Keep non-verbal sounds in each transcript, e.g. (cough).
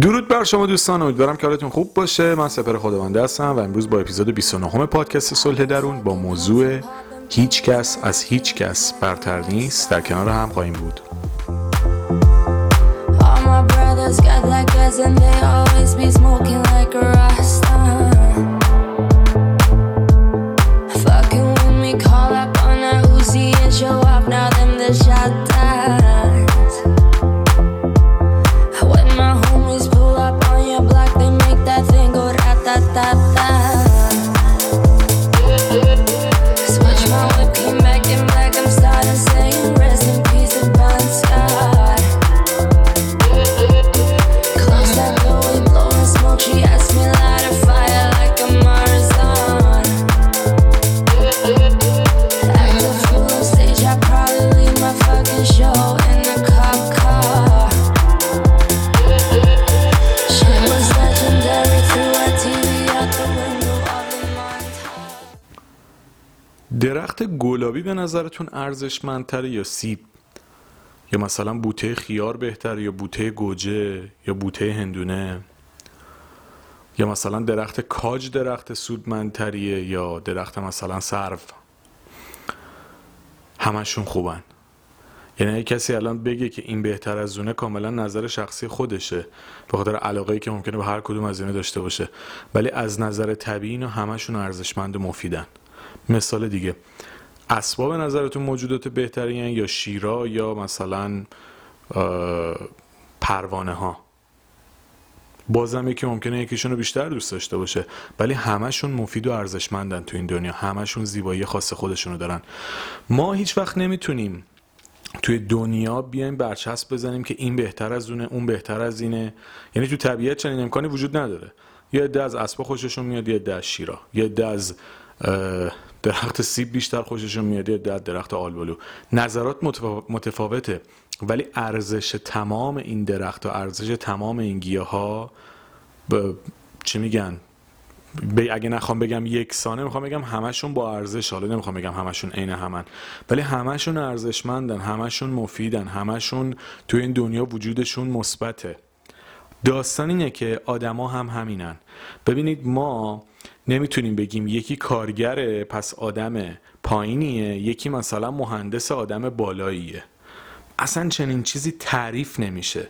درود بر شما دوستان امیدوارم که حالتون خوب باشه. من سپر خداونده هستم و امروز با اپیزود 29 پادکست صلح درون با موضوع هیچ کس از هیچ کس برتر نیست. در کنار هم خواهیم بود. نظرتون ارزشمندتره یا سیب؟ یا مثلا بوته خیار بهتر یا بوته گوجه یا بوته هندونه؟ یا مثلا درخت کاج درخت سودمندتریه یا درخت مثلا سرو؟ همشون خوبن. یعنی کسی الان بگه که این بهتر از اونه کاملا نظر شخصی خودشه. به خاطر علاقه که ممکنه به هر کدوم از اینا داشته باشه. ولی از نظر طبیعی اینا همشون ارزشمند و مفیدن. مثال دیگه. اسباب نظرتون موجودات بهترین یا شیرا یا مثلا پروانه ها بازم یکی ممکنه یکیشون رو بیشتر دوست داشته باشه. ولی همشون مفید و ارزشمندن تو این دنیا. همشون زیبایی خاص خودشونو دارن. ما هیچ وقت نمی‌تونیم توی دنیا بیایم برچسب بزنیم که این بهتر از اونه اون بهتر از اینه. یعنی تو طبیعت چنین امکانی وجود نداره. یه عده از اسبا خوششون میاد یه عده از شیرا. یه عده از درخت سیب بیشتر خوششون میاد از درخت آلبالو. نظرات متفا- متفاوته ولی ارزش تمام این درخت و ارزش تمام این گیاه ها چی میگن؟ ب- اگه نخوام بگم یکسانه می‌خوام بگم همشون با ارزش. حالا نمی‌خوام بگم همشون عین همن. ولی همشون ارزشمندن همشون مفیدن همشون تو این دنیا وجودشون مثبته. داستان اینه که آدما هم همینن. ببینید ما نمی‌تونیم بگیم یکی کارگره پس آدم پایینیه یکی مثلا مهندس آدم بالاییه. اصلا چنین چیزی تعریف نمیشه.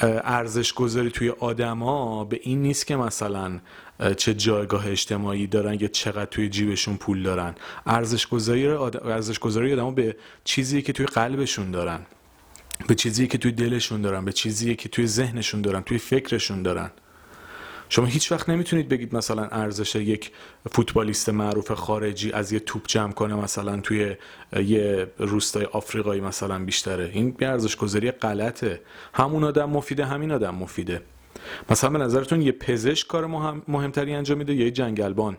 ارزش گذاری توی آدما به این نیست که مثلا چه جایگاه اجتماعی دارن یا چقدر توی جیبشون پول دارن. ارزش گذاری ارزش گذاری آدما به چیزی که توی قلبشون دارن به چیزی که توی دلشون دارن به چیزی که توی ذهنشون دارن توی فکرشون دارن. شما هیچ وقت نمی‌تونید بگید مثلا ارزش یک فوتبالیست معروف خارجی از یه توپ جمع کنه مثلا توی یه روستای آفریقایی مثلا بیشتره. این یه ارزش گذاری غلطه. همون آدم مفیده همین آدم مفیده. مثلا به نظرتون یه پزشک کار مهم مهمتری انجام میده یا یه جنگلبان؟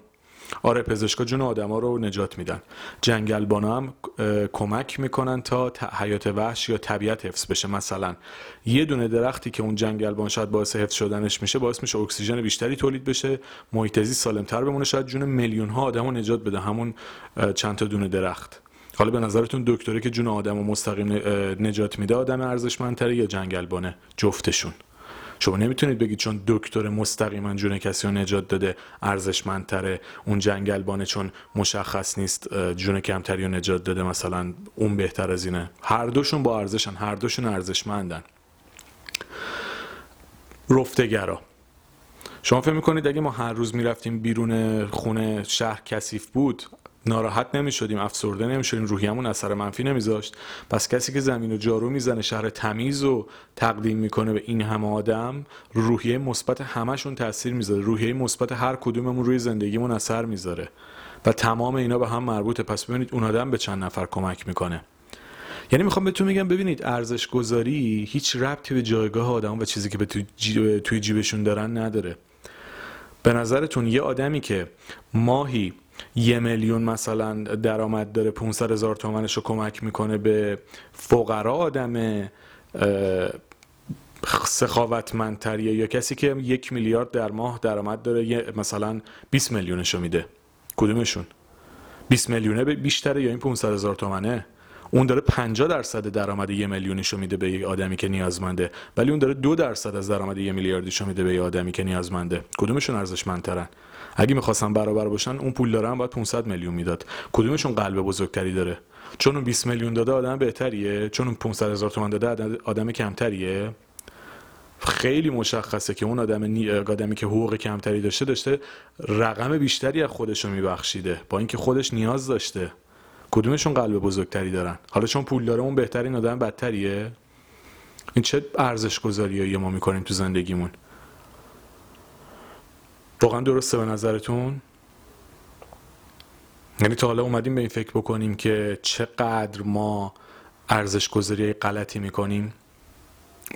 آره پزشکا جون آدما رو نجات میدن. جنگلبانا هم کمک می‌کنن تا حیات وحش یا طبیعت حفظ بشه. مثلا یه دونه درختی که اون جنگلبان شاید باعث حفظ شدنش میشه باعث میشه اکسیژن بیشتری تولید بشه. محیط زیست سالمتر بمونه. شاید جون میلیون ها آدم رو نجات بده همون چند تا دونه درخت. حالا به نظرتون دکتری که جون آدم مستقیم نجات میده آدم ارزشمندتره یا جنگلبانه جفتشون؟ شما نمی‌تونید بگید چون دکتر مستقیما جون کسی رو نجات داده ارزشمندتره اون جنگلبانه چون مشخص نیست جون کمتری رو نجات داده مثلا اون بهتر از اینه. هر دوشون با ارزشن هر دوشون ارزشمندن. رفتگرا. شما فکر می‌کنید اگه ما هر روز می‌رفتیم بیرون خونه شهر کثیف بود ناراحت نمی‌شدیم افسرده نمی‌شدیم روحیمون اثر منفی نمیذاشت. پس کسی که زمین و جارو می‌زنه شهر تمیز و تقدیم می‌کنه به این همه آدم روحیه مثبت همشون تاثیر می‌ذاره. روحیه مثبت هر کدوممون روی زندگیمون اثر می‌ذاره. و تمام اینا به هم مربوطه. پس ببینید اون آدم به چند نفر کمک می‌کنه. یعنی می‌خوام بهتون میگم ببینید ارزش گذاری هیچ ربطی به جایگاه آدم و چیزی که به. توی جیبشون دارن نداره. به نظرتون یه آدمی که ماهی یه میلیون مثلا درآمد داره 500 هزار تومنش رو کمک می‌کنه به فقرا آدم سخاوتمندتریه یا کسی که یک میلیارد در ماه درآمد داره مثلا 20 میلیونشو میده. کدومشون؟ 20 میلیونه بیشتره یا این 500 هزار تومنه؟ اون داره 50 درصد درآمد یه میلیونیشو میده به یه آدمی که نیازمنده ولی اون داره دو درصد از درآمد یه میلیاردیشو میده به یه آدمی که نیازمنده. کدومشون ارزشمندترن؟ اگه می‌خواستن برابر باشن اون پول دارن باید 500 میلیون می‌داد. کدومشون قلب بزرگتری داره؟ چون اون 20 میلیون داده آدم بهتریه چون اون 500 هزار تومان داده آدم کمتریه. خیلی مشخصه که اون آدم نی... آدمی که حقوق کمتری داشته داشته رقم بیشتری از خودش رو میبخشیده با اینکه خودش نیاز داشته. کدومشون قلب بزرگتری دارن؟ حالا چون پول داره اون بهترین آدم بدتریه؟ این چه ارزش گذاریایی ما می‌کنیم تو زندگیمون؟ واقعا درسته به نظرتون؟ یعنی تا حالا اومدیم به این فکر بکنیم که چقدر ما ارزش گذاری غلطی می‌کنیم؟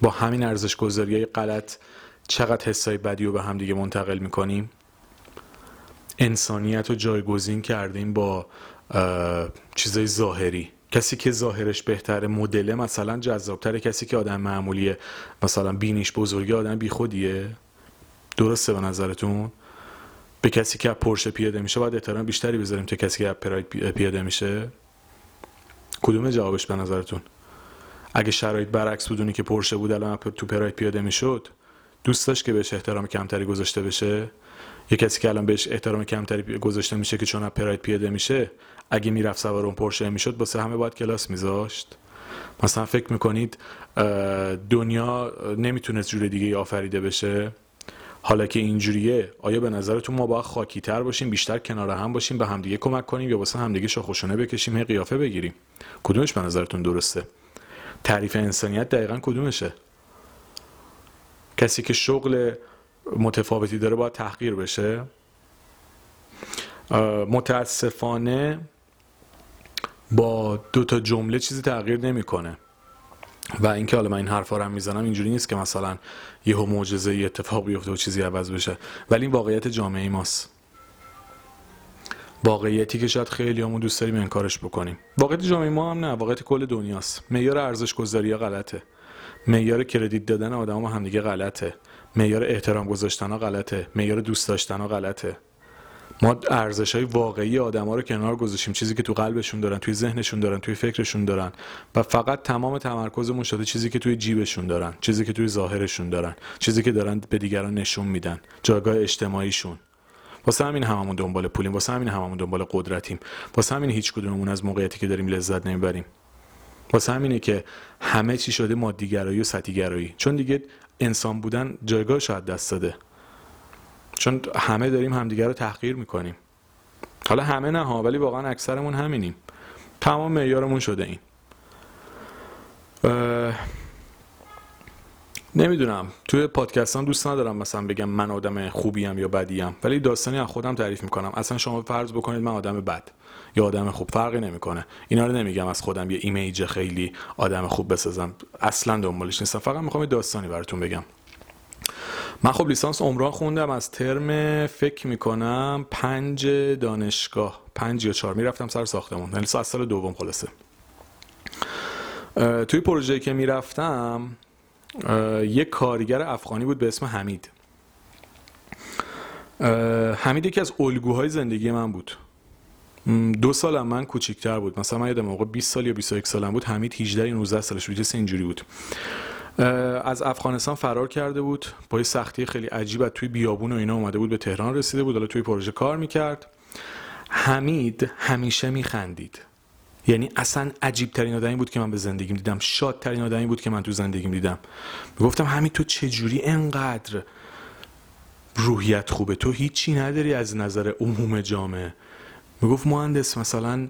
با همین ارزش گذاری غلط چقدر حسای بدی رو به هم دیگه منتقل می‌کنیم؟ انسانیت رو جایگزین کردیم با چیزای ظاهری. کسی که ظاهرش بهتره مدل مثلا جذابتره. کسی که آدم معمولیه مثلا بینیش بزرگی آدم بیخودیه. درسته به نظرتون؟ به کسی که پرشه پیاده میشه باید احترام بیشتری بذاریم تا کسی که پراید پیاده میشه. کدوم جوابش به نظرتون؟ اگه شرایط برعکس بودونی که پرشه بود الان تو پراید پیاده می‌شد دوست داشت که بهش احترام کمتری گذاشته بشه؟ یه کسی که الان بهش احترام کمتری گذاشته میشه که چون پراید پیاده میشه اگه می‌رفت سوار اون پرشه می‌شد واسه همه باید کلاس میذاشت. مثلا فکر می‌کنید دنیا نمی‌تونست جور دیگه آفریده بشه؟ حالا که اینجوریه آیا به نظرتون ما باید خاکی تر باشیم بیشتر کنار هم باشیم به همدیگه کمک کنیم یا واسه همدیگه شاخوشونه بکشیم هی قیافه بگیریم؟ کدومش به نظرتون درسته؟ تعریف انسانیت دقیقا کدومشه؟ کسی که شغل متفاوتی داره باید تحقیر بشه. متاسفانه با دو تا جمله چیزی تغییر نمی‌کنه. و اینکه حالا من این حرفا رو می‌زنم اینجوری نیست که مثلا یهو معجزه ای اتفاق بیفته و چیزی عوض بشه. ولی این واقعیت جامعه ماست. واقعیتی که شاید خیلی همون دوست داریم انکارش بکنیم. واقعیت جامعه ما هم نه واقعیت کل دنیاست. معیار ارزش گذاری غلطه. معیار کردیت دادن آدم هم دیگه غلطه. معیار احترام گذاشتن غلطه. معیار دوست داشتن غلطه. ما ارزش های واقعی آدم ها رو کنار گذاشتیم. چیزی که تو قلبشون دارن توی ذهنشون دارن توی فکرشون دارن. و فقط تمام تمرکزمون شده چیزی که توی جیبشون دارن چیزی که توی ظاهرشون دارن چیزی که دارن به دیگران نشون میدن جایگاه اجتماعیشون. واسه همین هممون دنبال پولیم واسه همین هممون دنبال قدرتیم. واسه همین هیچ کدوممون از موقعیتی که داریم لذت نمی‌بریم. واسه همینه که همه چی شده مادیگرایی و سطحیگرایی. چون دیگه انسان بودن جایگاه شاید دست داده. چون همه داریم همدیگه رو تحقیر می‌کنیم. حالا همه نه ها ولی واقعا اکثرمون همینیم. تمام معیارمون شده این. نمی‌دونم. توی پادکستان دوست ندارم مثلا بگم من آدم خوبیم یا بدیم. ولی داستانی از خودم تعریف می‌کنم. اصلا شما فرض بکنید من آدم بد یا آدم خوب. فرقی نمی‌کنه. اینا رو نمیگم از خودم یه ایمیج خیلی آدم خوب بسازم. اصلا دنبالش نیستم. فقط می‌خوام یه داستانی براتون بگم. من خب لیسانس عمران خوندم. از ترم فکر می‌کنم پنج دانشگاه. پنج یا چهار. می‌رفتم سر ساختمون. یعنی از سال دوم خلاصه. توی پروژه که می‌رفتم یک کارگر افغانی بود به اسم حمید. حمید یکی از الگوهای زندگی من بود. دو سالم من کوچیکتر بود. مثلا من یادم موقع 20 سال یا 21 سالم بود. حمید 18 یا 19 سالش بود. اینجوری بود. از افغانستان فرار کرده بود. با یه سختی خیلی عجیب توی بیابون و اینا اومده بود به تهران رسیده بود. حالا توی پروژه کار می‌کرد. حمید همیشه میخندید. یعنی اصلا عجیب ترین آدمی بود که من به زندگیم دیدم. شاد ترین آدمی بود که من تو زندگیم دیدم. می‌گفتم حمید تو چجوری انقدر روحیت خوبه؟ تو هیچی نداری از نظر عموم جامعه. می‌گفت مهندس مثلا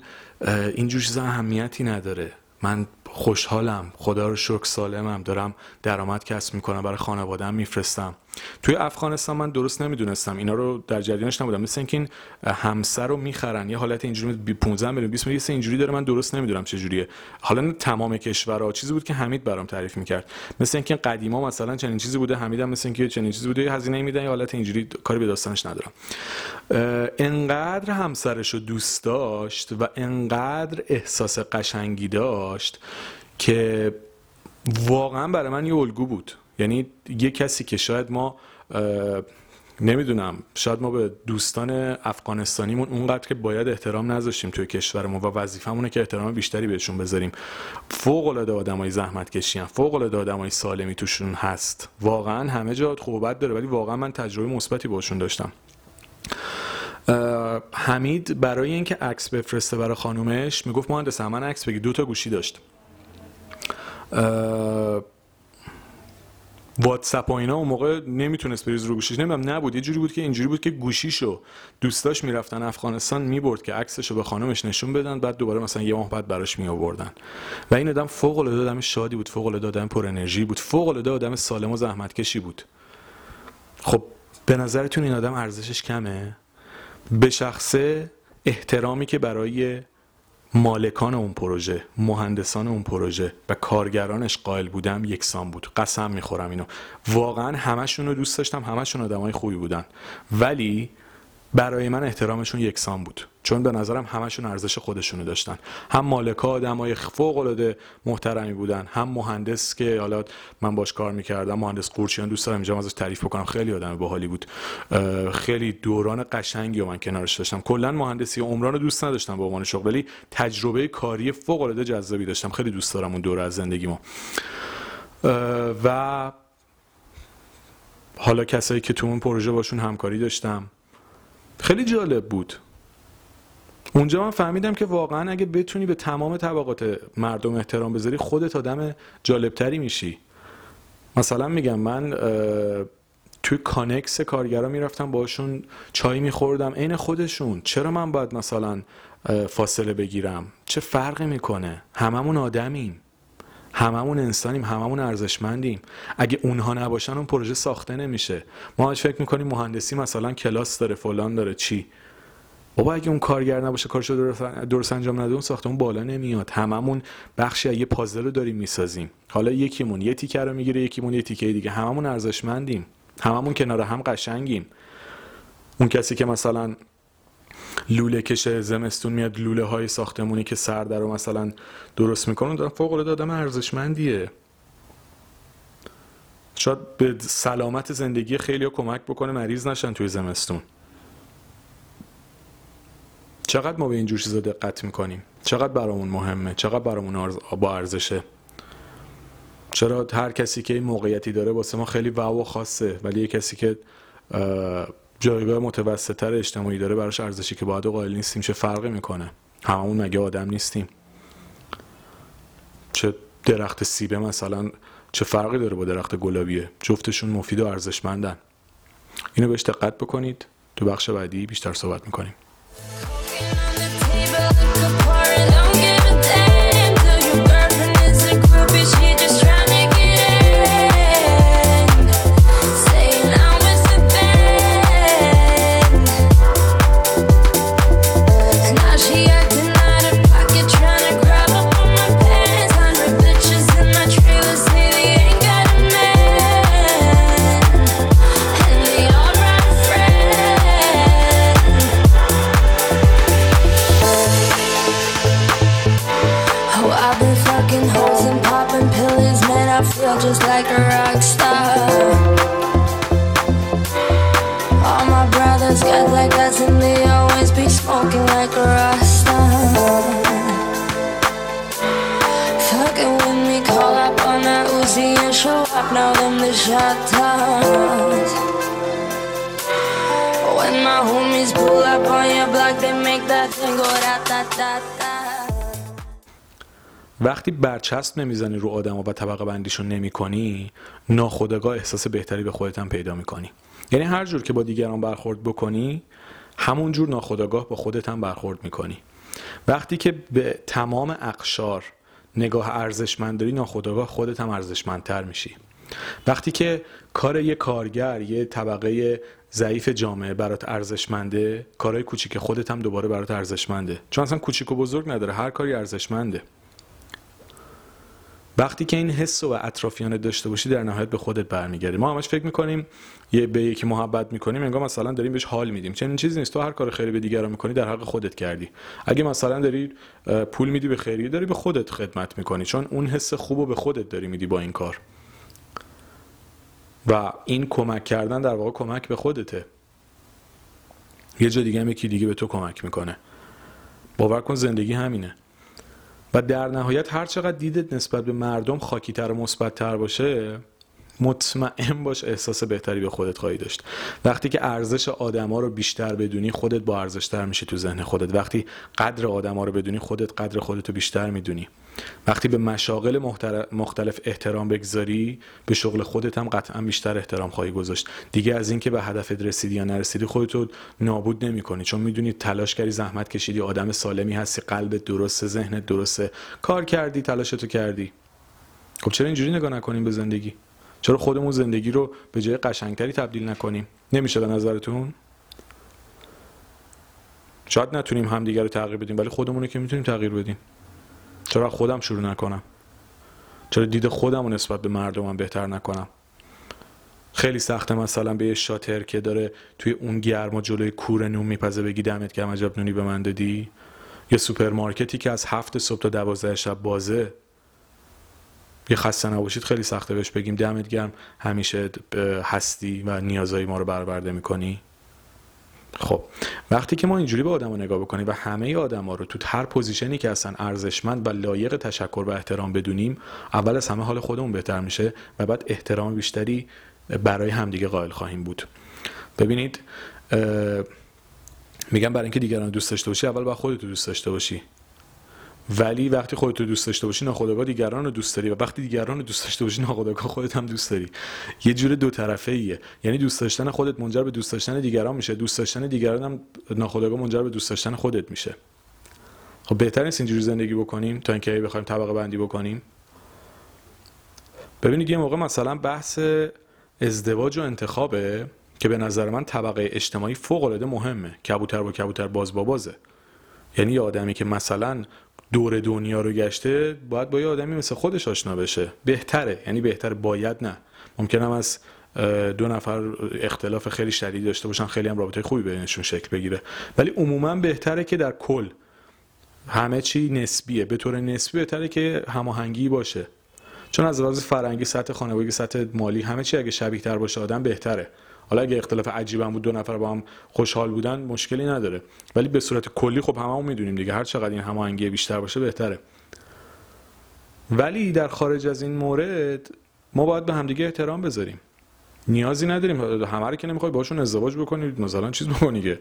اینجور چیزا اهمیتی نداره. من خوشحالم. خدا رو شکر سالمم. دارم درآمد کسب می‌کنم برای خانواده‌ام میفرستم. توی افغانستان من درست نمی‌دونستم. اینا رو در جریانش نبودم. مثل اینکه این همسر رو می‌خرن. یه حالت اینجوری 15 میلیون 20 میلیون اینجوری داره. من درست نمی‌دونم چه جوریه. حالا تمام کشورها. چیزی بود که حمید برام تعریف می‌کرد. مثل اینکه قدیما مثلا چنین چیزی بوده. حمیدم مثل اینکه چنین چیزی بوده. هزینه میدن یه حالت اینجوری کاری به داستانش ندارم. انقدر همسرش رو دوست داشت و انقدر احساس قشنگی داشت که واقعا برای من یه الگو بود. یعنی یه کسی که شاید ما نمی‌دونم شاید ما به دوستان افغانستانیمون اونقدر که باید احترام نذاشتیم توی کشورمون و وظیفمونه که احترام بیشتری بهشون بذاریم. فوق العاده آدمای زحمت کشیان فوق العاده آدمای سالمی توشون هست. واقعا همه جا خوبت داره ولی واقعا من تجربه مثبتی باشون داشتم. حمید برای اینکه عکس بفرسته برای خانومش می‌گفت مهندس من عکس بگی دو تا گوشی داشت. واتساپ و اینا اون موقع نمی‌تونست بریز رو گوشیش نمی‌دونم نبود. یه جوری بود که اینجوری بود که گوشیشو دوستاش می‌رفتن افغانستان می‌برد که عکسشو به خانمش نشون بدن بعد دوباره مثلا یه ماه بعد براش می آوردن و این آدم فوق العاده آدم شادی بود فوق العاده آدم پر انرژی بود فوق العاده آدم سالم و زحمت کشی بود. خب به نظرتون این آدم ارزشش کمه؟ به شخصه احترامی که برای مالکان اون پروژه مهندسان اون پروژه و کارگرانش قائل بودم یکسان بود. قسم می‌خورم اینو. واقعا همشون رو دوست داشتم همشون آدمای خوبی بودن. ولی برای من احترامشون یکسان بود. چون به نظرم همشون ارزش خودشونو داشتن. هم مالکا آدمای فوق العاده محترمی بودن. هم مهندس که حالا من باش کار می‌کردم. مهندس قورچیان دوست دارم اینجا ازش تعریف بکنم. خیلی آدم باحالی بود. خیلی دوران قشنگی و من کنارش داشتم. کلا مهندسی عمران رو دوست نداشتم به عنوان شغل ولی تجربه کاری فوق العاده جذابی داشتم. خیلی دوست دارم اون دوره از زندگیمو. و حالا کسایی که تو اون پروژه باشون همکاری داشتم. خیلی جالب بود. اونجا من فهمیدم که واقعا اگه بتونی به تمام طبقات مردم احترام بذاری خودت آدم جالبتری میشی. مثلا میگم من توی کانکس کارگرا می‌رفتم باشون چای میخوردم عین خودشون. چرا من باید مثلا فاصله بگیرم؟ چه فرقی می‌کنه؟ هممون آدمیم. هممون انسانیم هممون ارزشمندیم. اگه اونها نباشن اون پروژه ساخته نمیشه. ما فکر می‌کنیم مهندسی مثلا کلاس داره فلان داره چی؟ بابا اگه اون کارگر نباشه کارشو درست انجام نده اون ساختمون بالا نمیاد. هممون بخشی از یه پازل رو داریم می‌سازیم. حالا یکیمون یه تیکه رو می‌گیره یکیمون یه تیکه دیگه. هممون ارزشمندیم. هممون کنار هم قشنگیم. اون کسی که مثلا لوله کشه زمستون میاد لوله های ساختمونی که سر در رو مثلا درست می‌کنن دارم فوق العاده آدم ارزشمندیه. شاید به سلامت زندگی خیلی ها کمک بکنه مریض نشن توی زمستون. چقدر ما به اینجور چیزا دقت می‌کنیم؟ چقدر برامون مهمه؟ چقدر برامون با ارزشه؟ چرا هر کسی که این موقعیتی داره واسه ما خیلی واو خاصه ولی یه کسی که جایگاه متوسطتر اجتماعی داره براش ارزشی که باید قائل نیستیم چه فرقی می‌کنه. هممون مگه آدم نیستیم؟ چه درخت سیبه مثلا چه فرقی داره با درخت گلابیه؟ جفتشون مفید و ارزشمندن. اینو بهش دقت بکنید. تو بخش بعدی بیشتر صحبت می‌کنیم. feel just like a rock star. All my brothers got like us, and they always be smoking like a rock star. Fucking with me, call up on that Uzi and show up. Now them the shot towns. When my homies pull up on your block, they make that thing go da da da. وقتی برچسب نمی‌زنی رو آدم و طبقه بندیشون نمی کنی ناخودآگاه احساس بهتری به خودت هم پیدا می‌کنی. یعنی هر جور که با دیگران برخورد بکنی همون جور ناخودآگاه با خودت هم برخورد می‌کنی. وقتی که به تمام اقشار نگاه ارزشمند داری ناخودآگاه خودت هم ارزشمندتر میشی. وقتی که کار یه کارگر یه طبقه ضعیف جامعه برات ارزشمنده کارهای کوچیک خودت هم دوباره برات ارزشمنده. چون اصلا کوچیک و بزرگ نداره هر کاری ارزشمنده. وقتی که این حس و اطرافیان داشته باشی در نهایت به خودت برمیگردی. ما همش فکر می‌کنیم یه به یکی محبت می‌کنیم انگار مثلا داریم بهش حال میدیم. چنین چیزی نیست. تو هر کار خیری به دیگران می‌کنی در حق خودت کردی. اگه مثلا داری پول میدی به خیریه داری به خودت خدمت می‌کنی. چون اون حس خوب به خودت داری میدی با این کار. و این کمک کردن در واقع کمک به خودته. یه جا دیگه هم یکی دیگه به تو کمک می‌کنه. باور کن زندگی همینه. و در نهایت هر چقدر دیدت نسبت به مردم خاکیتر و مثبتتر باشه مطمئن باش احساس بهتری به خودت خواهی داشت. وقتی که ارزش آدما رو بیشتر بدونی خودت با ارزشتر میشی تو ذهن خودت. وقتی قدر آدما رو بدونی خودت قدر خودت رو بیشتر می‌دونی. وقتی به مشاغل مختلف احترام بگذاری به شغل خودت هم قطعا بیشتر احترام خواهی گذاشت. دیگه از اینکه به هدفت رسیدی یا نرسیدی خودتو نابود نمی‌کنی. چون می‌دونی تلاش کردی زحمت کشیدی آدم سالمی هستی قلبت درسته ذهنت درسته. کار کردی تلاشتو کردی. خب چرا اینجوری نگاه نکنیم به زندگی؟ چرا خودمون زندگی رو به جای قشنگتری تبدیل نکنیم؟ نمیشه به نظرتون؟ شاید نتونیم همدیگه رو تغییر بدیم ولی خودمون رو که می‌تونیم تغییر بدیم. چرا خودم شروع نکنم؟ چرا دید خودم رو نسبت به مردمم بهتر نکنم؟ خیلی سخته مثلا به یه شاطر که داره توی اون گرما جلوی کوره نون میپزه بگی دمت گرم عجب نونی به من دادی؟ یه سوپرمارکتی که از هفت صبح تا دوازده شب بازه. یه خسته نباشید خیلی سخته بهش بگیم. دمت گرم. همیشه هستی و نیازهای ما رو برآورده می‌کنی. خب وقتی که ما اینجوری به آدم نگاه بکنیم و همه آدم ها رو تو هر position ی که هستن ارزشمند و لایق تشکر و احترام بدونیم اول از همه حال خودمون بهتر میشه و بعد احترام بیشتری برای همدیگه قائل خواهیم بود. ببینید میگم برای اینکه دیگران دوست داشته باشی اول باید خودت دوست داشته باشی. ولی وقتی خودت رو دوست داشته باشی ناخودآگاه دیگران رو دوست داری و وقتی دیگران رو دوست داشته باشی ناخودآگاه خودت هم دوست داری. یه جور دو طرفه ایه یعنی دوست داشتن خودت منجر به دوست داشتن دیگران میشه. دوست داشتن دیگران هم ناخودآگاه منجر به دوست داشتن خودت میشه. خب بهتر نیست اینجوری زندگی بکنیم تا اینکه بخوایم طبقه بندی بکنیم؟ ببینید یه موقع مثلا بحث ازدواج و انتخابه که به نظر من طبقه اجتماعی فوق العاده مهمه. کبوتر با کبوتر باز با بازه. یعنی یه آدمی که مثلا دور دنیا رو گشته باید با یه آدمی مثل خودش آشنا بشه. بهتره یعنی بهتره باید نه. ممکنم از دو نفر اختلاف خیلی شدید داشته باشن خیلی هم رابطه خوبی بینشون شکل بگیره. ولی عموما بهتره که در کل همه چی نسبیه. به طور نسبی بهتره که هماهنگی باشه. چون از لحاظ فرنگی سطح خانوادگی سطح مالی همه چی اگه شبیه تر باشه آدم بهتره. حالا اگه اختلاف عجیب هم بود دو نفر با هم خوشحال بودن مشکلی نداره. ولی به صورت کلی خب هممون می‌دونیم دیگه. هر چقدر این هماهنگی بیشتر باشه بهتره. ولی در خارج از این مورد ما باید به همدیگه احترام بذاریم. نیازی نداریم. همه رو که نمی‌خوای باشون ازدواج بکنید مثلا چیز بکنی که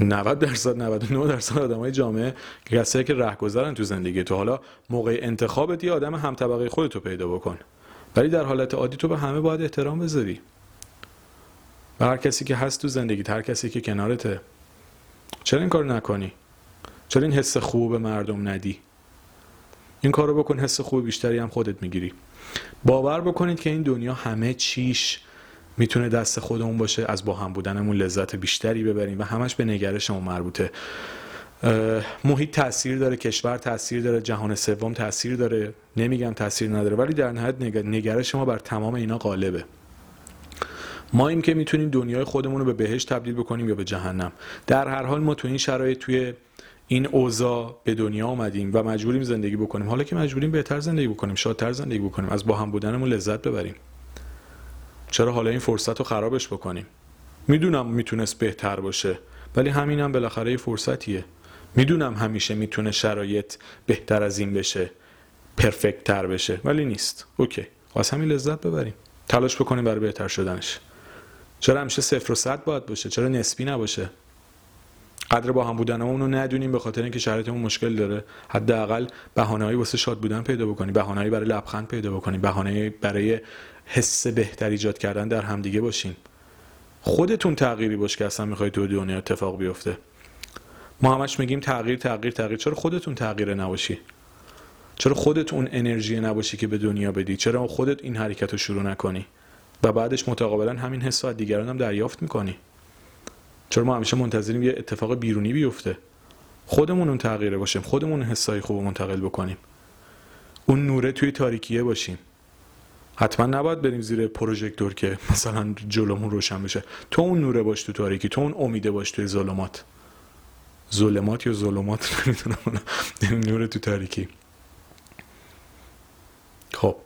90 درصد 99 درصد آدمای جامعه کسایی که رهگذرن تو زندگی تو. حالا موقع انتخابت یه آدم هم طبقه خودتو پیدا بکن. ولی در حالت عادی تو به همه باید احترام بذاری. و هر کسی که هست تو زندگی هر کسی که کنارته. چرا این کار نکنی؟ چرا این حس خوب به مردم ندی؟ این کار رو بکن حس خوب بیشتری هم خودت می‌گیری. باور بکنید که این دنیا همه چیش می‌تونه دست خودمون باشه از با هم بودنمون لذت بیشتری ببریم و همش به نگرشمون مربوطه. محیط تاثیر داره کشور تاثیر داره جهان سوم تاثیر داره. نمیگم تاثیر نداره ولی در نهایت نگرش ما بر تمام اینا غالبه. ما این که می‌تونیم دنیای خودمون رو به بهش تبدیل بکنیم یا به جهنم. در هر حال ما تو این شرایط توی این اوضاع به دنیا آمدیم و مجبوریم زندگی بکنیم. حالا که مجبوریم بهتر زندگی بکنیم شادتر زندگی بکنیم از با هم بودنمون لذت ببریم. چرا حالا این فرصت رو خرابش بکنیم؟ می‌دونم می‌تونست بهتر باشه ولی همینم هم بالاخره یه فرصتیه. می‌دونم همیشه می‌تونه شرایط بهتر از این بشه پرفکت تر بشه ولی نیست. اوکی. واسه همین لذت ببریم. تلاش بکنیم برای بهتر شدنش. چرا همیشه صفر و صد باید باشه؟ چرا نسبی نباشه؟ قدر با هم بودنمون رو ندونیم به خاطر اینکه شرایطمون مشکل داره. حداقل بهانه‌ای واسه شاد بودن پیدا بکنیم بهانه‌ای برای لبخند پیدا بکنیم بهانه‌ای برای حس بهتر ایجاد کردن در همدیگه باشیم. خودتون تغییری باش که اصلا می‌خواید تو دنیا اتفاق بیفته. ما همش میگیم تغییر تغییر تغییر. چرا خودتون تغییر نباشی؟ چرا خودت اون انرژی نباشی که به دنیا بدی؟ چرا خودت این حرکت رو شروع نکنی؟ و بعدش متقابلا همین حس از دیگران هم دریافت می‌کنی. چرا ما همیشه منتظریم یه اتفاق بیرونی بیفته؟ خودمون اون تغییره باشیم خودمون حسای خوب منتقل بکنیم. اون نوره توی تاریکیه باشیم. حتما نباید بریم زیر پروژکتور که مثلا جلومون روشن بشه. تو اون نوره باش تو تاریکی تو اون امیده باش توی ظلمات. ظلمات یا ظلمات؟ (laughs) نمی‌دونم. نوره تو تاریکی. خب.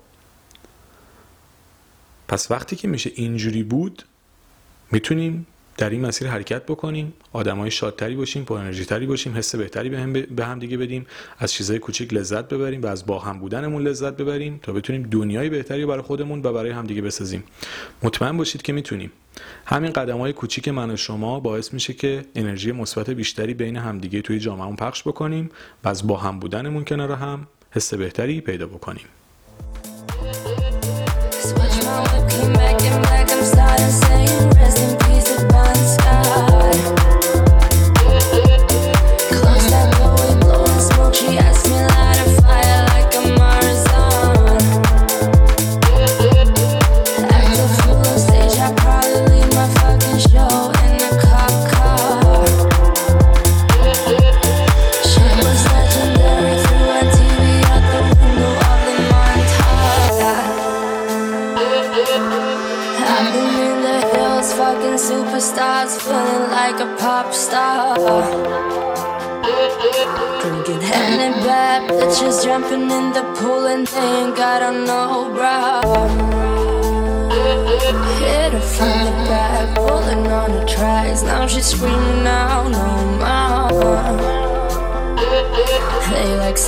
پس وقتی که میشه اینجوری بود می‌تونیم در این مسیر حرکت بکنیم آدمای شادتری باشیم پر انرژی تری باشیم حس بهتری به هم, به هم دیگه بدیم از چیزای کوچیک لذت ببریم و از با هم بودنمون لذت ببریم تا بتونیم دنیای بهتری برای خودمون و برای همدیگه بسازیم. مطمئن باشید که می‌تونیم. همین قدم های کوچیک من و شما باعث میشه که انرژی مثبت بیشتری بین همدیگه توی جامعهمون پخش بکنیم و از با هم بودنمون کنار هم حس بهتری پیدا بکنیم.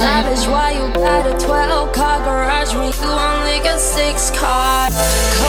Savage, why you got a 12 car garage when you only got six cars?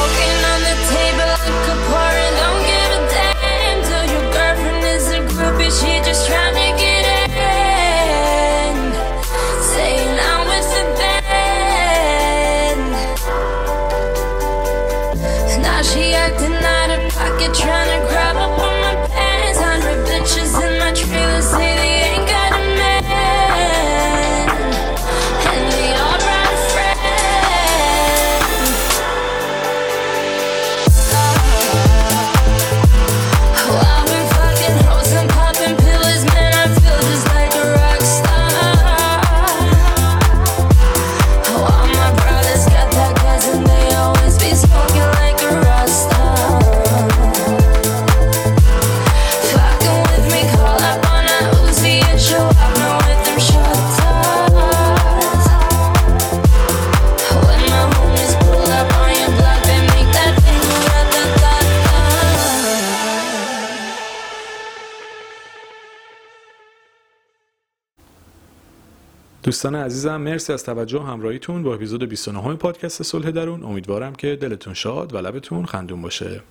دوستان عزیزم مرسی از توجه و همراهیتون با اپیزود 29 پادکست صلح درون. امیدوارم که دلتون شاد و لبتون خندون باشه.